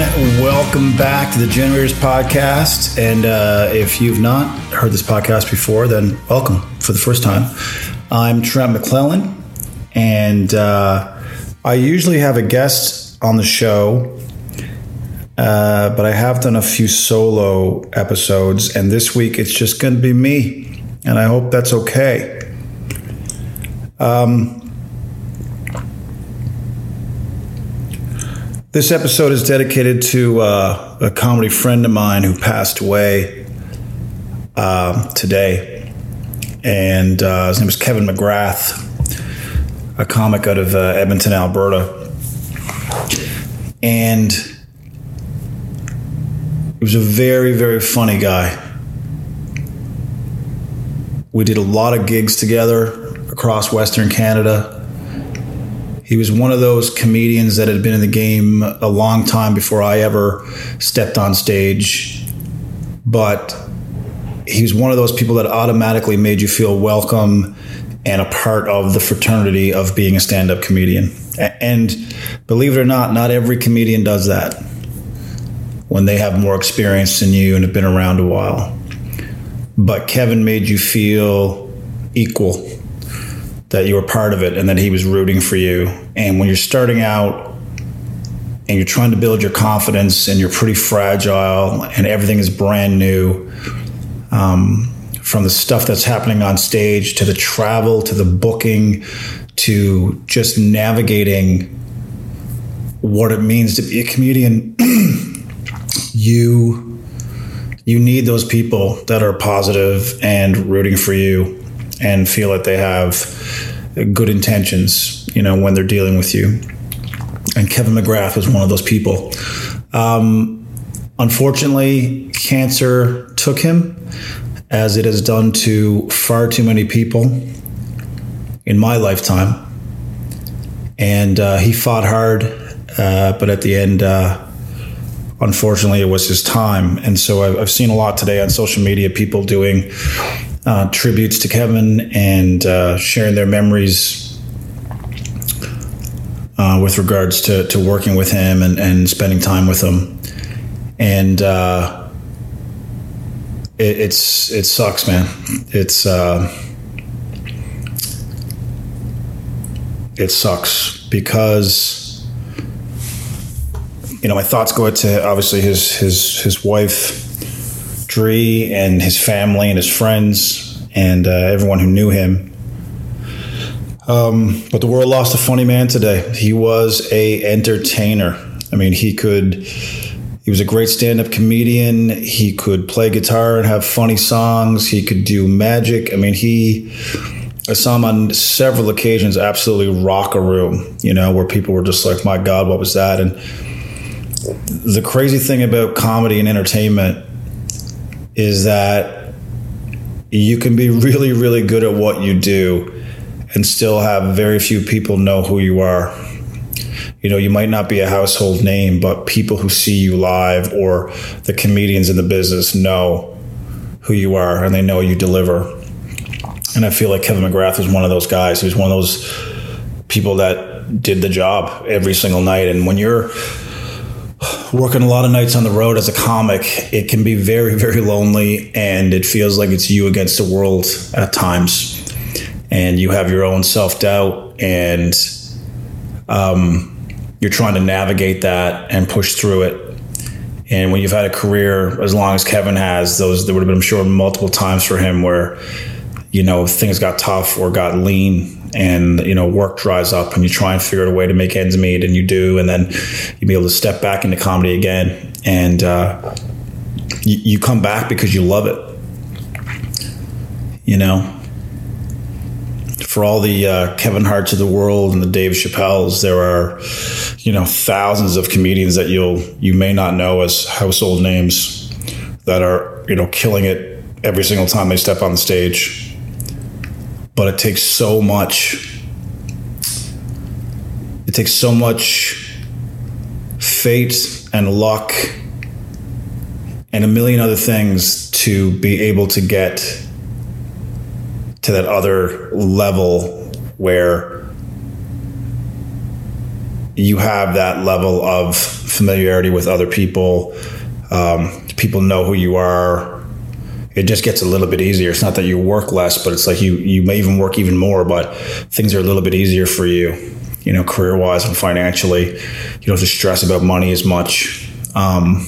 everyone. Welcome back to the Generators Podcast. And uh, if you've not heard this podcast before, then welcome for the first time. I'm Trent McClellan, and uh, I usually have a guest on the show, uh, but I have done a few solo episodes, and this week it's just going to be me, and I hope that's okay. Um, This episode is dedicated to uh, a comedy friend of mine who passed away uh, today. And uh, his name was Kevin McGrath, a comic out of uh, Edmonton, Alberta. And he was a very, very funny guy. We did a lot of gigs together across Western Canada he was one of those comedians that had been in the game a long time before I ever stepped on stage. But he was one of those people that automatically made you feel welcome and a part of the fraternity of being a stand up comedian. And believe it or not, not every comedian does that when they have more experience than you and have been around a while. But Kevin made you feel equal that you were part of it and that he was rooting for you. And when you're starting out and you're trying to build your confidence and you're pretty fragile and everything is brand new, um, from the stuff that's happening on stage to the travel to the booking to just navigating what it means to be a comedian, you you need those people that are positive and rooting for you and feel that they have good intentions, you know, when they're dealing with you. And Kevin McGrath was one of those people. Um, unfortunately, cancer took him, as it has done to far too many people in my lifetime. And uh, he fought hard, uh, but at the end, uh, unfortunately, it was his time. And so I've, I've seen a lot today on social media people doing uh, tributes to Kevin and uh, sharing their memories uh, with regards to, to working with him and, and spending time with him. And uh, it, it's it sucks, man. It's uh, it sucks because you know my thoughts go to obviously his his his wife Dree and his family and his friends and uh, everyone who knew him. Um, but the world lost a funny man today. He was a entertainer. I mean, he could. He was a great stand-up comedian. He could play guitar and have funny songs. He could do magic. I mean, he. I saw him on several occasions absolutely rock a room. You know, where people were just like, "My God, what was that?" And the crazy thing about comedy and entertainment is that you can be really, really good at what you do and still have very few people know who you are. You know, you might not be a household name, but people who see you live or the comedians in the business know who you are and they know you deliver. And I feel like Kevin McGrath was one of those guys. He was one of those people that did the job every single night. And when you're working a lot of nights on the road as a comic, it can be very, very lonely and it feels like it's you against the world at times. And you have your own self doubt and um, you're trying to navigate that and push through it. And when you've had a career as long as Kevin has, those there would have been, I'm sure, multiple times for him where, you know, things got tough or got lean and you know work dries up and you try and figure out a way to make ends meet and you do and then you be able to step back into comedy again and uh, you, you come back because you love it. You know? For all the uh, Kevin Harts of the world and the Dave Chappelles, there are, you know, thousands of comedians that you'll you may not know as household names that are you know killing it every single time they step on the stage but it takes so much it takes so much fate and luck and a million other things to be able to get to that other level where you have that level of familiarity with other people. Um, people know who you are. It just gets a little bit easier. It's not that you work less, but it's like you you may even work even more, but things are a little bit easier for you, you know, career wise and financially. You don't have to stress about money as much. Um,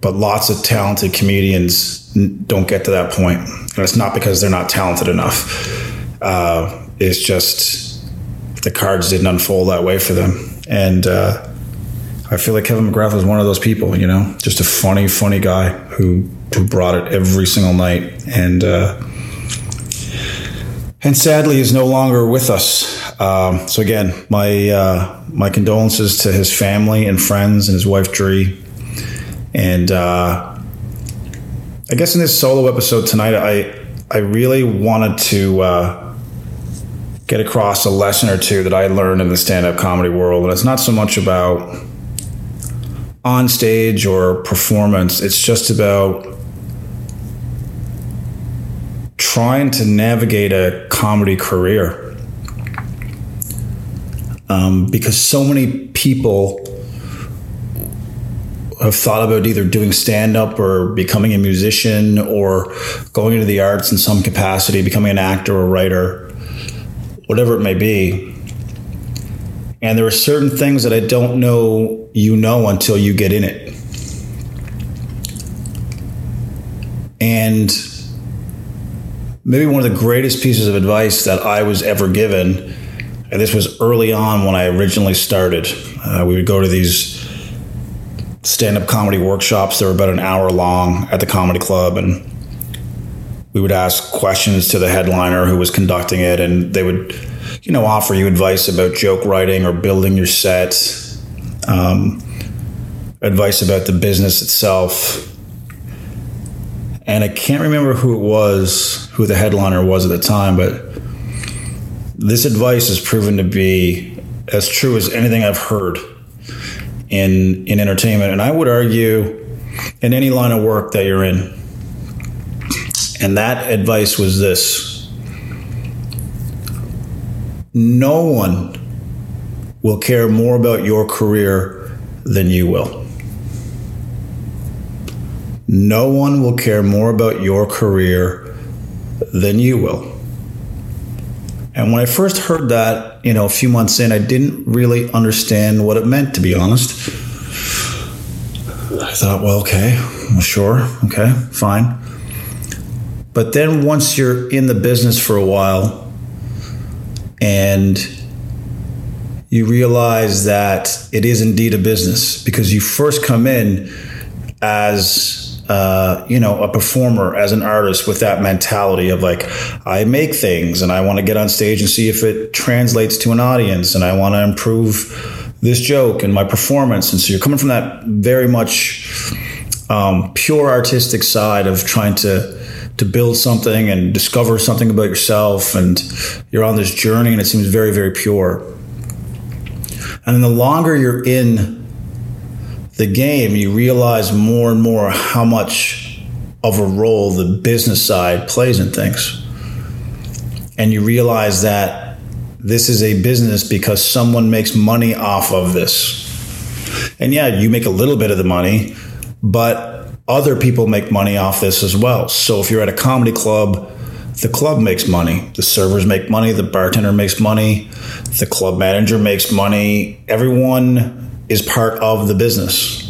but lots of talented comedians don't get to that point, and it's not because they're not talented enough. Uh, it's just the cards didn't unfold that way for them, and uh, I feel like Kevin McGrath was one of those people. You know, just a funny, funny guy who who brought it every single night, and uh, and sadly is no longer with us. Um, so again, my uh, my condolences to his family and friends and his wife Dree and uh, I guess in this solo episode tonight, I I really wanted to uh, get across a lesson or two that I learned in the stand up comedy world, and it's not so much about on stage or performance. It's just about trying to navigate a comedy career. Um, because so many people have thought about either doing stand up or becoming a musician or going into the arts in some capacity, becoming an actor or writer, whatever it may be. And there are certain things that I don't know you know until you get in it. And maybe one of the greatest pieces of advice that I was ever given, and this was early on when I originally started, uh, we would go to these stand up comedy workshops. They were about an hour long at the comedy club. And we would ask questions to the headliner who was conducting it. And they would, you know, offer you advice about joke writing or building your set, um, advice about the business itself. And I can't remember who it was, who the headliner was at the time, but this advice has proven to be as true as anything I've heard in in entertainment, and I would argue in any line of work that you're in. And that advice was this: no one will care more about your career than you will. No one will care more about your career than you will. And when I first heard that, you know, a few months in, I didn't really understand what it meant, to be honest. I thought, well, okay, well, sure, okay, fine. But then once you're in the business for a while and you realize that it is indeed a business because you first come in as uh, you know, a performer as an artist with that mentality of like, I make things and I want to get on stage and see if it translates to an audience and I want to improve this joke and my performance. And so you're coming from that very much um, pure artistic side of trying to to build something and discover something about yourself and you're on this journey and it seems very very pure and then the longer you're in the game, you realize more and more how much of a role the business side plays in things. And you realize that this is a business because someone makes money off of this. And yeah, you make a little bit of the money, but other people make money off this as well. So if you're at a comedy club, the club makes money. The servers make money. The bartender makes money. The club manager makes money. Everyone is part of the business.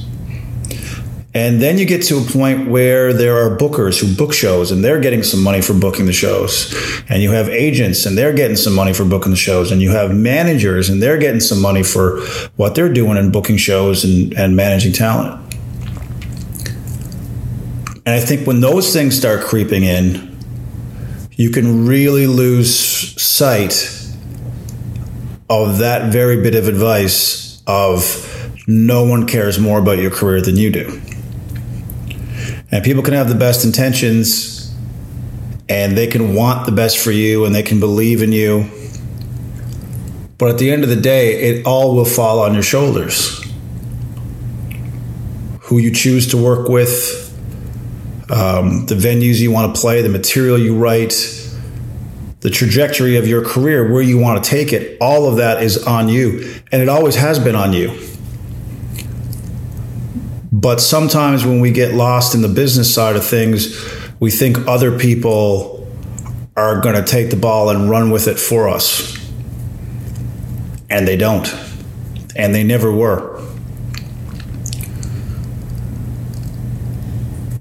And then you get to a point where there are bookers who book shows and they're getting some money for booking the shows. And you have agents and they're getting some money for booking the shows. And you have managers and they're getting some money for what they're doing in booking shows and, and managing talent. And I think when those things start creeping in, you can really lose sight of that very bit of advice of no one cares more about your career than you do. And people can have the best intentions and they can want the best for you and they can believe in you. But at the end of the day, it all will fall on your shoulders. Who you choose to work with, um, the venues you want to play, the material you write, the trajectory of your career, where you want to take it, all of that is on you. And it always has been on you. But sometimes when we get lost in the business side of things, we think other people are going to take the ball and run with it for us. And they don't. And they never were.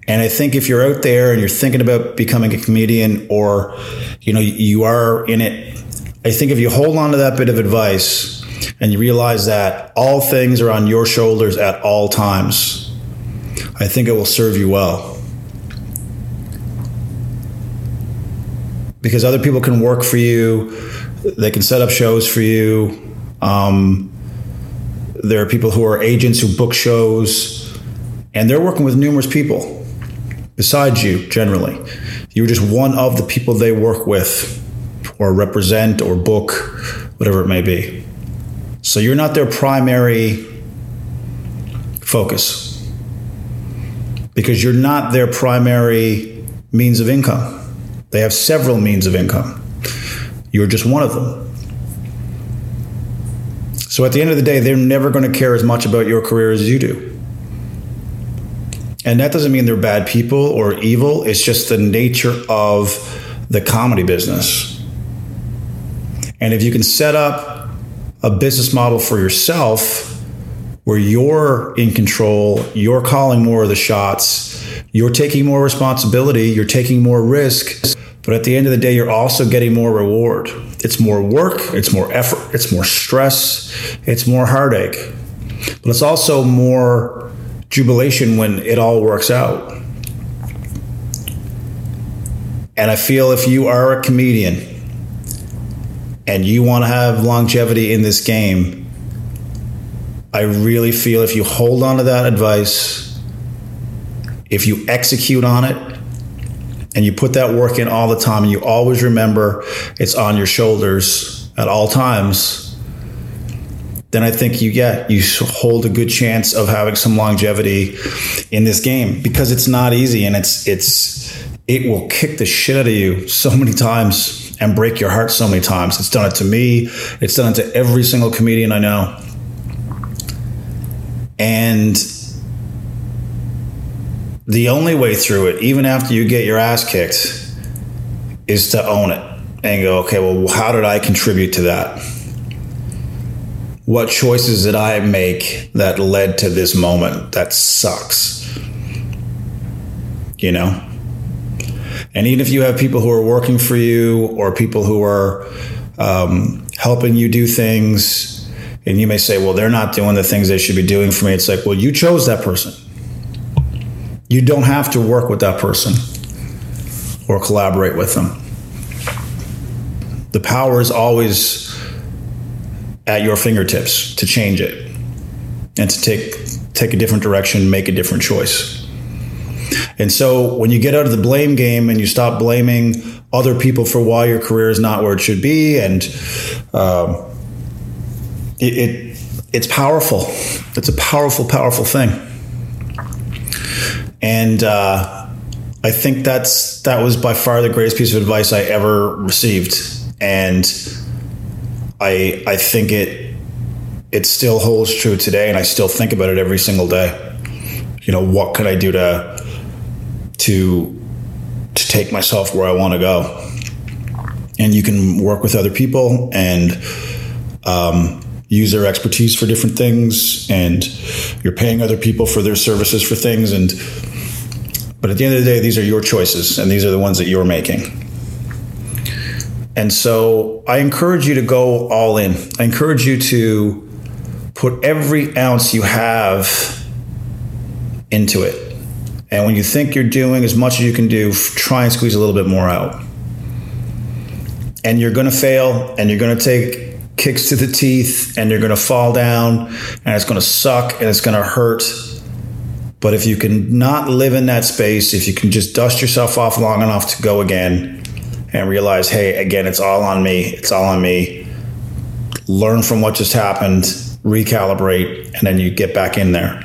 And I think if you're out there and you're thinking about becoming a comedian or, you know, you are in it, I think if you hold on to that bit of advice and you realize that all things are on your shoulders at all times, I think it will serve you well. Because other people can work for you, they can set up shows for you. Um, there are people who are agents who book shows, and they're working with numerous people besides you generally. You're just one of the people they work with or represent or book, whatever it may be. So you're not their primary focus because you're not their primary means of income. They have several means of income. You're just one of them. So at the end of the day, they're never going to care as much about your career as you do. And that doesn't mean they're bad people or evil. It's just the nature of the comedy business. And if you can set up a business model for yourself where you're in control, you're calling more of the shots, you're taking more responsibility, you're taking more risk, but at the end of the day, you're also getting more reward. It's more work, it's more effort, it's more stress, it's more heartache, but it's also more jubilation when it all works out. And I feel if you are a comedian and you want to have longevity in this game, I really feel if you hold on to that advice, if you execute on it, and you put that work in all the time, and you always remember it's on your shoulders at all times then I think you get you hold a good chance of having some longevity in this game because it's not easy and it's it's it will kick the shit out of you so many times and break your heart so many times. It's done it to me. It's done it to every single comedian I know. And the only way through it, even after you get your ass kicked, is to own it and go, okay, well, how did I contribute to that? What choices did I make that led to this moment that sucks? You know? And even if you have people who are working for you or people who are um, helping you do things, and you may say, well, they're not doing the things they should be doing for me. It's like, well, you chose that person. You don't have to work with that person or collaborate with them. The power is always at your fingertips to change it and to take take a different direction, make a different choice. And so when you get out of the blame game and you stop blaming other people for why your career is not where it should be, and um, it, it it's powerful. It's a powerful, powerful thing. And uh, I think that's that was by far the greatest piece of advice I ever received. And I I think it it still holds true today, and I still think about it every single day. You know, what could I do to to to take myself where I want to go? And you can work with other people and um, use their expertise for different things, and you're paying other people for their services for things. And but at the end of the day, these are your choices, and these are the ones that you're making. And so I encourage you to go all in. I encourage you to put every ounce you have into it. And when you think you're doing as much as you can do, try and squeeze a little bit more out. And you're going to fail and you're going to take kicks to the teeth and you're going to fall down and it's going to suck and it's going to hurt. But if you can not live in that space, if you can just dust yourself off long enough to go again, and realize, hey, again, it's all on me. It's all on me. Learn from what just happened, recalibrate, and then you get back in there.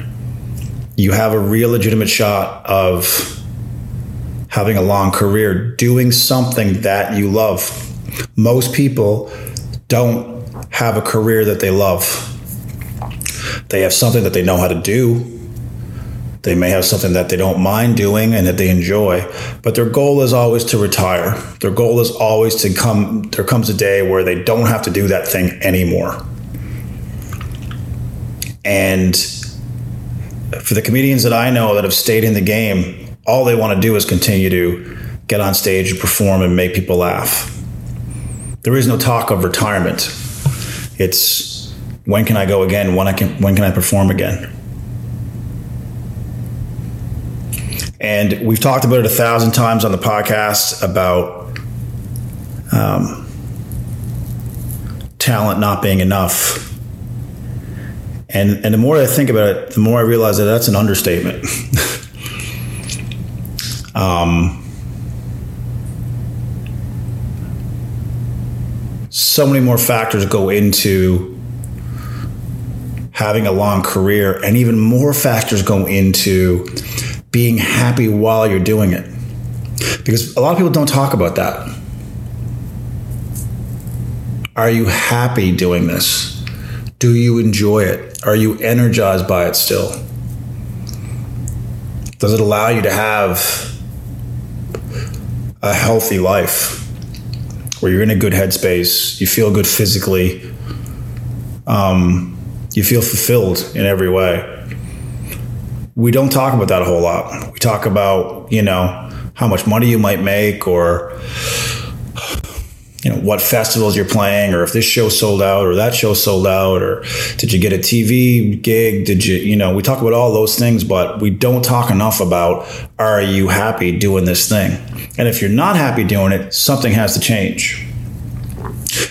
You have a real legitimate shot of having a long career doing something that you love. Most people don't have a career that they love. They have something that they know how to do. They may have something that they don't mind doing and that they enjoy, but their goal is always to retire. Their goal is always to come, there comes a day where they don't have to do that thing anymore. And for the comedians that I know that have stayed in the game, all they want to do is continue to get on stage and perform and make people laugh. There is no talk of retirement. It's when can I go again? When I can when can I perform again? And we've talked about it a thousand times on the podcast about um, talent not being enough. And, and the more I think about it, the more I realize that that's an understatement. um, so many more factors go into having a long career, and even more factors go into being happy while you're doing it. Because a lot of people don't talk about that. Are you happy doing this? Do you enjoy it? Are you energized by it still? Does it allow you to have a healthy life where you're in a good headspace, you feel good physically, um, you feel fulfilled in every way? We don't talk about that a whole lot. We talk about, you know, how much money you might make or you know what festivals you're playing or if this show sold out or that show sold out or did you get a TV gig? Did you you know we talk about all those things but we don't talk enough about are you happy doing this thing? And if you're not happy doing it something has to change.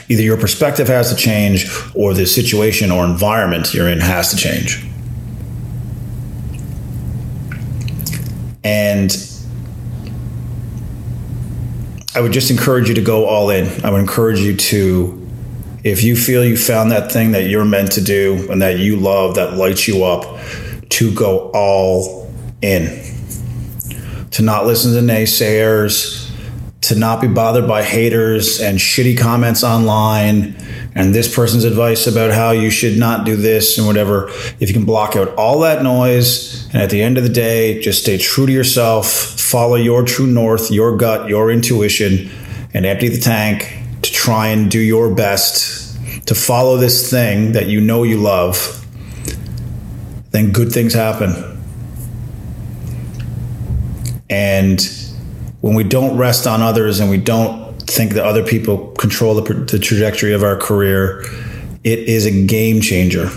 Either your perspective has to change or the situation or environment you're in has to change And I would just encourage you to go all in. I would encourage you to, if you feel you found that thing that you're meant to do and that you love, that lights you up, to go all in. To not listen to naysayers, to not be bothered by haters and shitty comments online and this person's advice about how you should not do this and whatever. If you can block out all that noise and at the end of the day, just stay true to yourself, follow your true north, your gut, your intuition, and empty the tank to try and do your best to follow this thing that you know you love, then good things happen. And when we don't rest on others and we don't think that other people control the, the trajectory of our career, it is a game changer.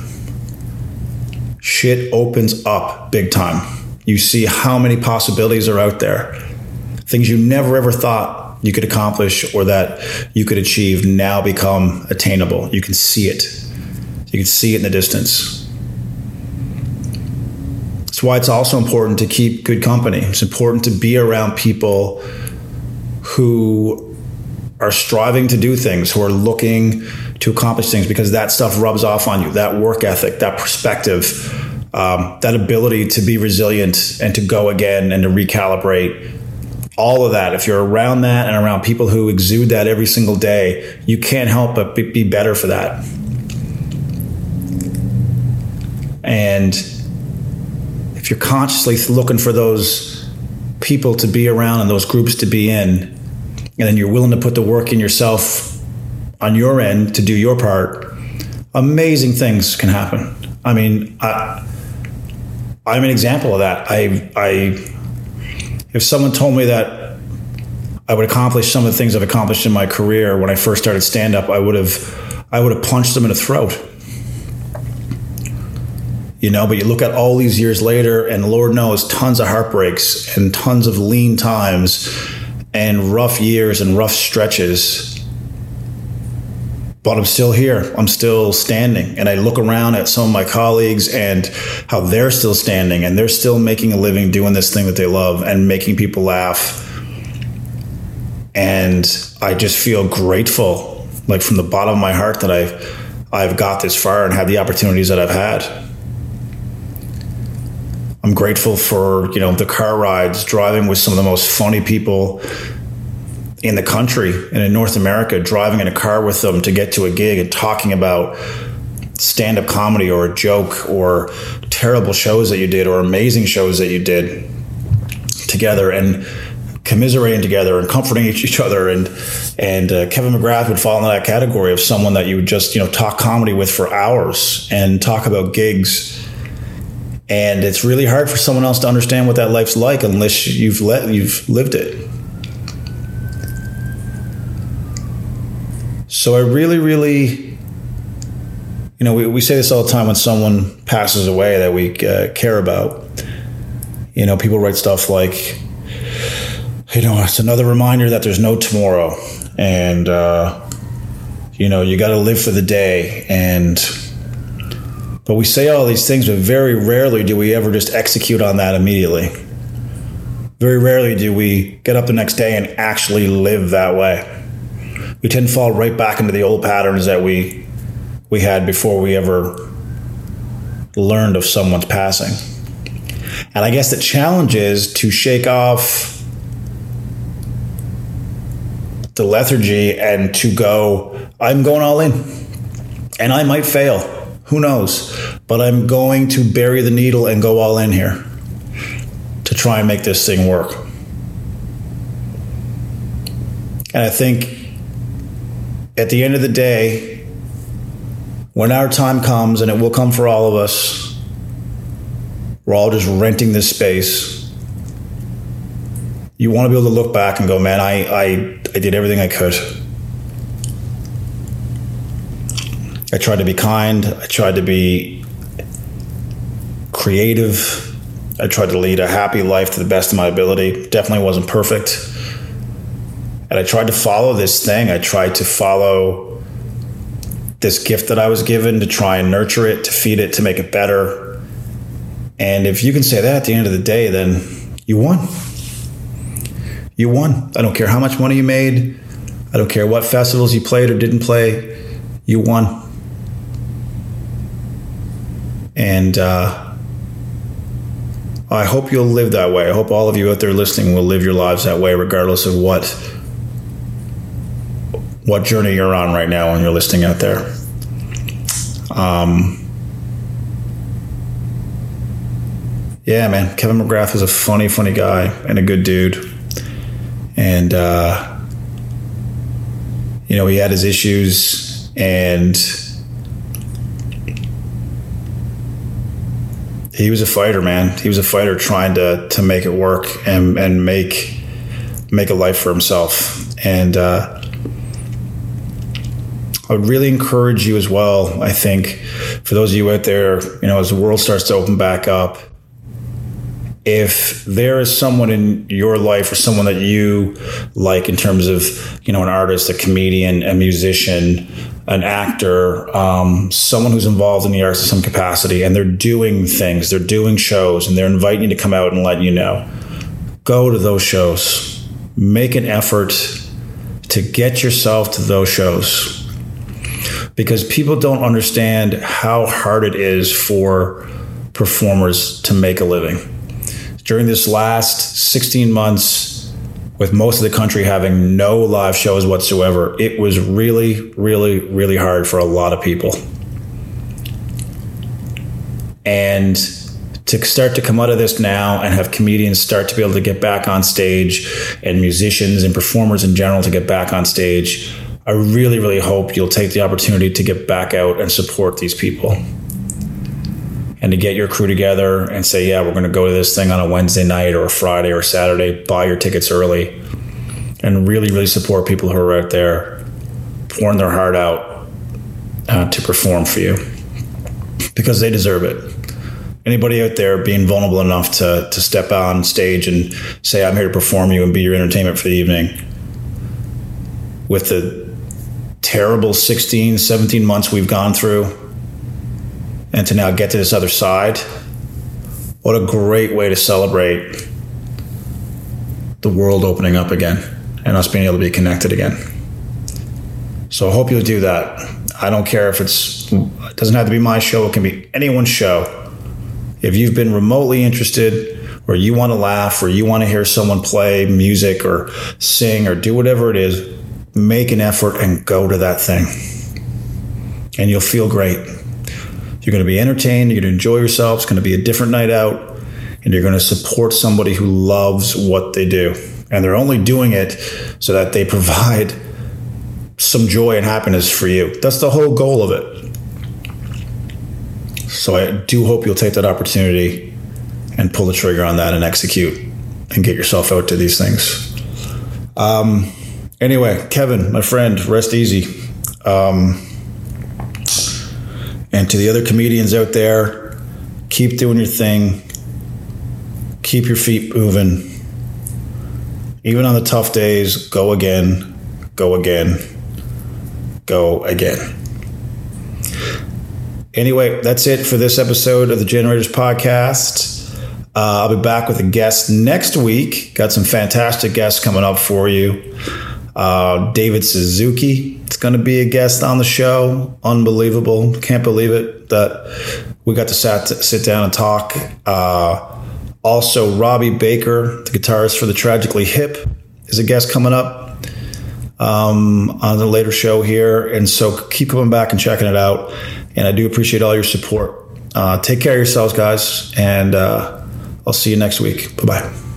Shit opens up big time. You see how many possibilities are out there. Things you never ever thought you could accomplish or that you could achieve now become attainable. You can see it. You can see it in the distance. That's why it's also important to keep good company. It's important to be around people who are striving to do things, who are looking to accomplish things, because that stuff rubs off on you. That work ethic, that perspective, um, that ability to be resilient and to go again and to recalibrate. All of that, if you're around that and around people who exude that every single day, you can't help but be better for that. And if you're consciously looking for those people to be around and those groups to be in, and then you're willing to put the work in yourself on your end to do your part, amazing things can happen. I mean, I, I'm an example of that. I, I, if someone told me that I would accomplish some of the things I've accomplished in my career when I first started stand up, I would have, I would have punched them in the throat you know but you look at all these years later and lord knows tons of heartbreaks and tons of lean times and rough years and rough stretches but i'm still here. I'm still standing. And i look around at some of my colleagues and how they're still standing and they're still making a living doing this thing that they love and making people laugh. And i just feel grateful like from the bottom of my heart that i've I've got this far and had the opportunities that I've had. I'm grateful for you know the car rides, driving with some of the most funny people in the country and in North America, driving in a car with them to get to a gig and talking about stand up comedy or a joke or terrible shows that you did or amazing shows that you did together and commiserating together and comforting each other. And and uh, Kevin McGrath would fall into that category of someone that you would just you know talk comedy with for hours and talk about gigs and it's really hard for someone else to understand what that life's like unless you've let you've lived it so I really really you know, we, we say this all the time when someone passes away that we uh, care about. You know, people write stuff like, you know, it's another reminder that there's no tomorrow. And, uh, you know, you got to live for the day. And, but we say all these things, but very rarely do we ever just execute on that immediately. Very rarely do we get up the next day and actually live that way. We tend to fall right back into the old patterns that we we had before we ever learned of someone's passing. And I guess the challenge is to shake off the lethargy and to go, I'm going all in. And I might fail. Who knows? But I'm going to bury the needle and go all in here to try and make this thing work. And I think at the end of the day, when our time comes, and it will come for all of us, we're all just renting this space. You want to be able to look back and go, man, I, I, I did everything I could. I tried to be kind. I tried to be creative. I tried to lead a happy life to the best of my ability. Definitely wasn't perfect. And I tried to follow this thing. I tried to follow this gift that I was given to try and nurture it, to feed it, to make it better. And if you can say that at the end of the day, then you won. You won. I don't care how much money you made. I don't care what festivals you played or didn't play. You won. And uh, I hope you'll live that way. I hope all of you out there listening will live your lives that way, regardless of what what journey you're on right now when you're listening out there. Um, yeah, man, Kevin McGrath was a funny, funny guy and a good dude. And, uh, you know, he had his issues and he was a fighter, man. He was a fighter trying to, to make it work and, and make, make a life for himself. And, uh, I would really encourage you as well. I think for those of you out there, you know, as the world starts to open back up, if there is someone in your life or someone that you like in terms of, you know, an artist, a comedian, a musician, an actor, um, someone who's involved in the arts in some capacity, and they're doing things, they're doing shows, and they're inviting you to come out and let you know, go to those shows. Make an effort to get yourself to those shows because people don't understand how hard it is for performers to make a living. During this last 16 months, with most of the country having no live shows whatsoever, it was really, really, really hard for a lot of people. And to start to come out of this now and have comedians start to be able to get back on stage and musicians and performers in general to get back on stage I really, really hope you'll take the opportunity to get back out and support these people and to get your crew together and say, yeah, we're going to go to this thing on a Wednesday night or a Friday or Saturday, buy your tickets early, and really, really support people who are out there pouring their heart out uh, to perform for you because they deserve it. Anybody out there being vulnerable enough to, to step on stage and say, I'm here to perform you and be your entertainment for the evening with the terrible 16, 17 months we've gone through and to now get to this other side, what a great way to celebrate the world opening up again and us being able to be connected again. So I hope you'll do that. I don't care if it's, it doesn't have to be my show, it can be anyone's show. If you've been remotely interested or you want to laugh or you want to hear someone play music or sing or do whatever it is, make an effort and go to that thing. And you'll feel great. You're going to be entertained, you're going to enjoy yourself, it's going to be a different night out, and you're going to support somebody who loves what they do. And they're only doing it so that they provide some joy and happiness for you. That's the whole goal of it. So I do hope you'll take that opportunity and pull the trigger on that and execute and get yourself out to these things. Um, anyway, Kevin, my friend, rest easy. Um, and to the other comedians out there, keep doing your thing. Keep your feet moving. Even on the tough days, go again, go again, go again. Anyway, that's it for this episode of the Generators Podcast. Uh, I'll be back with a guest next week. Got some fantastic guests coming up for you. Uh, David Suzuki is going to be a guest on the show. Unbelievable. Can't believe it that we got to sat, sit down and talk. Uh, also, Robbie Baker, the guitarist for the Tragically Hip, is a guest coming up um, on the later show here. And so keep coming back and checking it out. And I do appreciate all your support. Uh, take care of yourselves, guys. And, uh, I'll see you next week. Bye bye.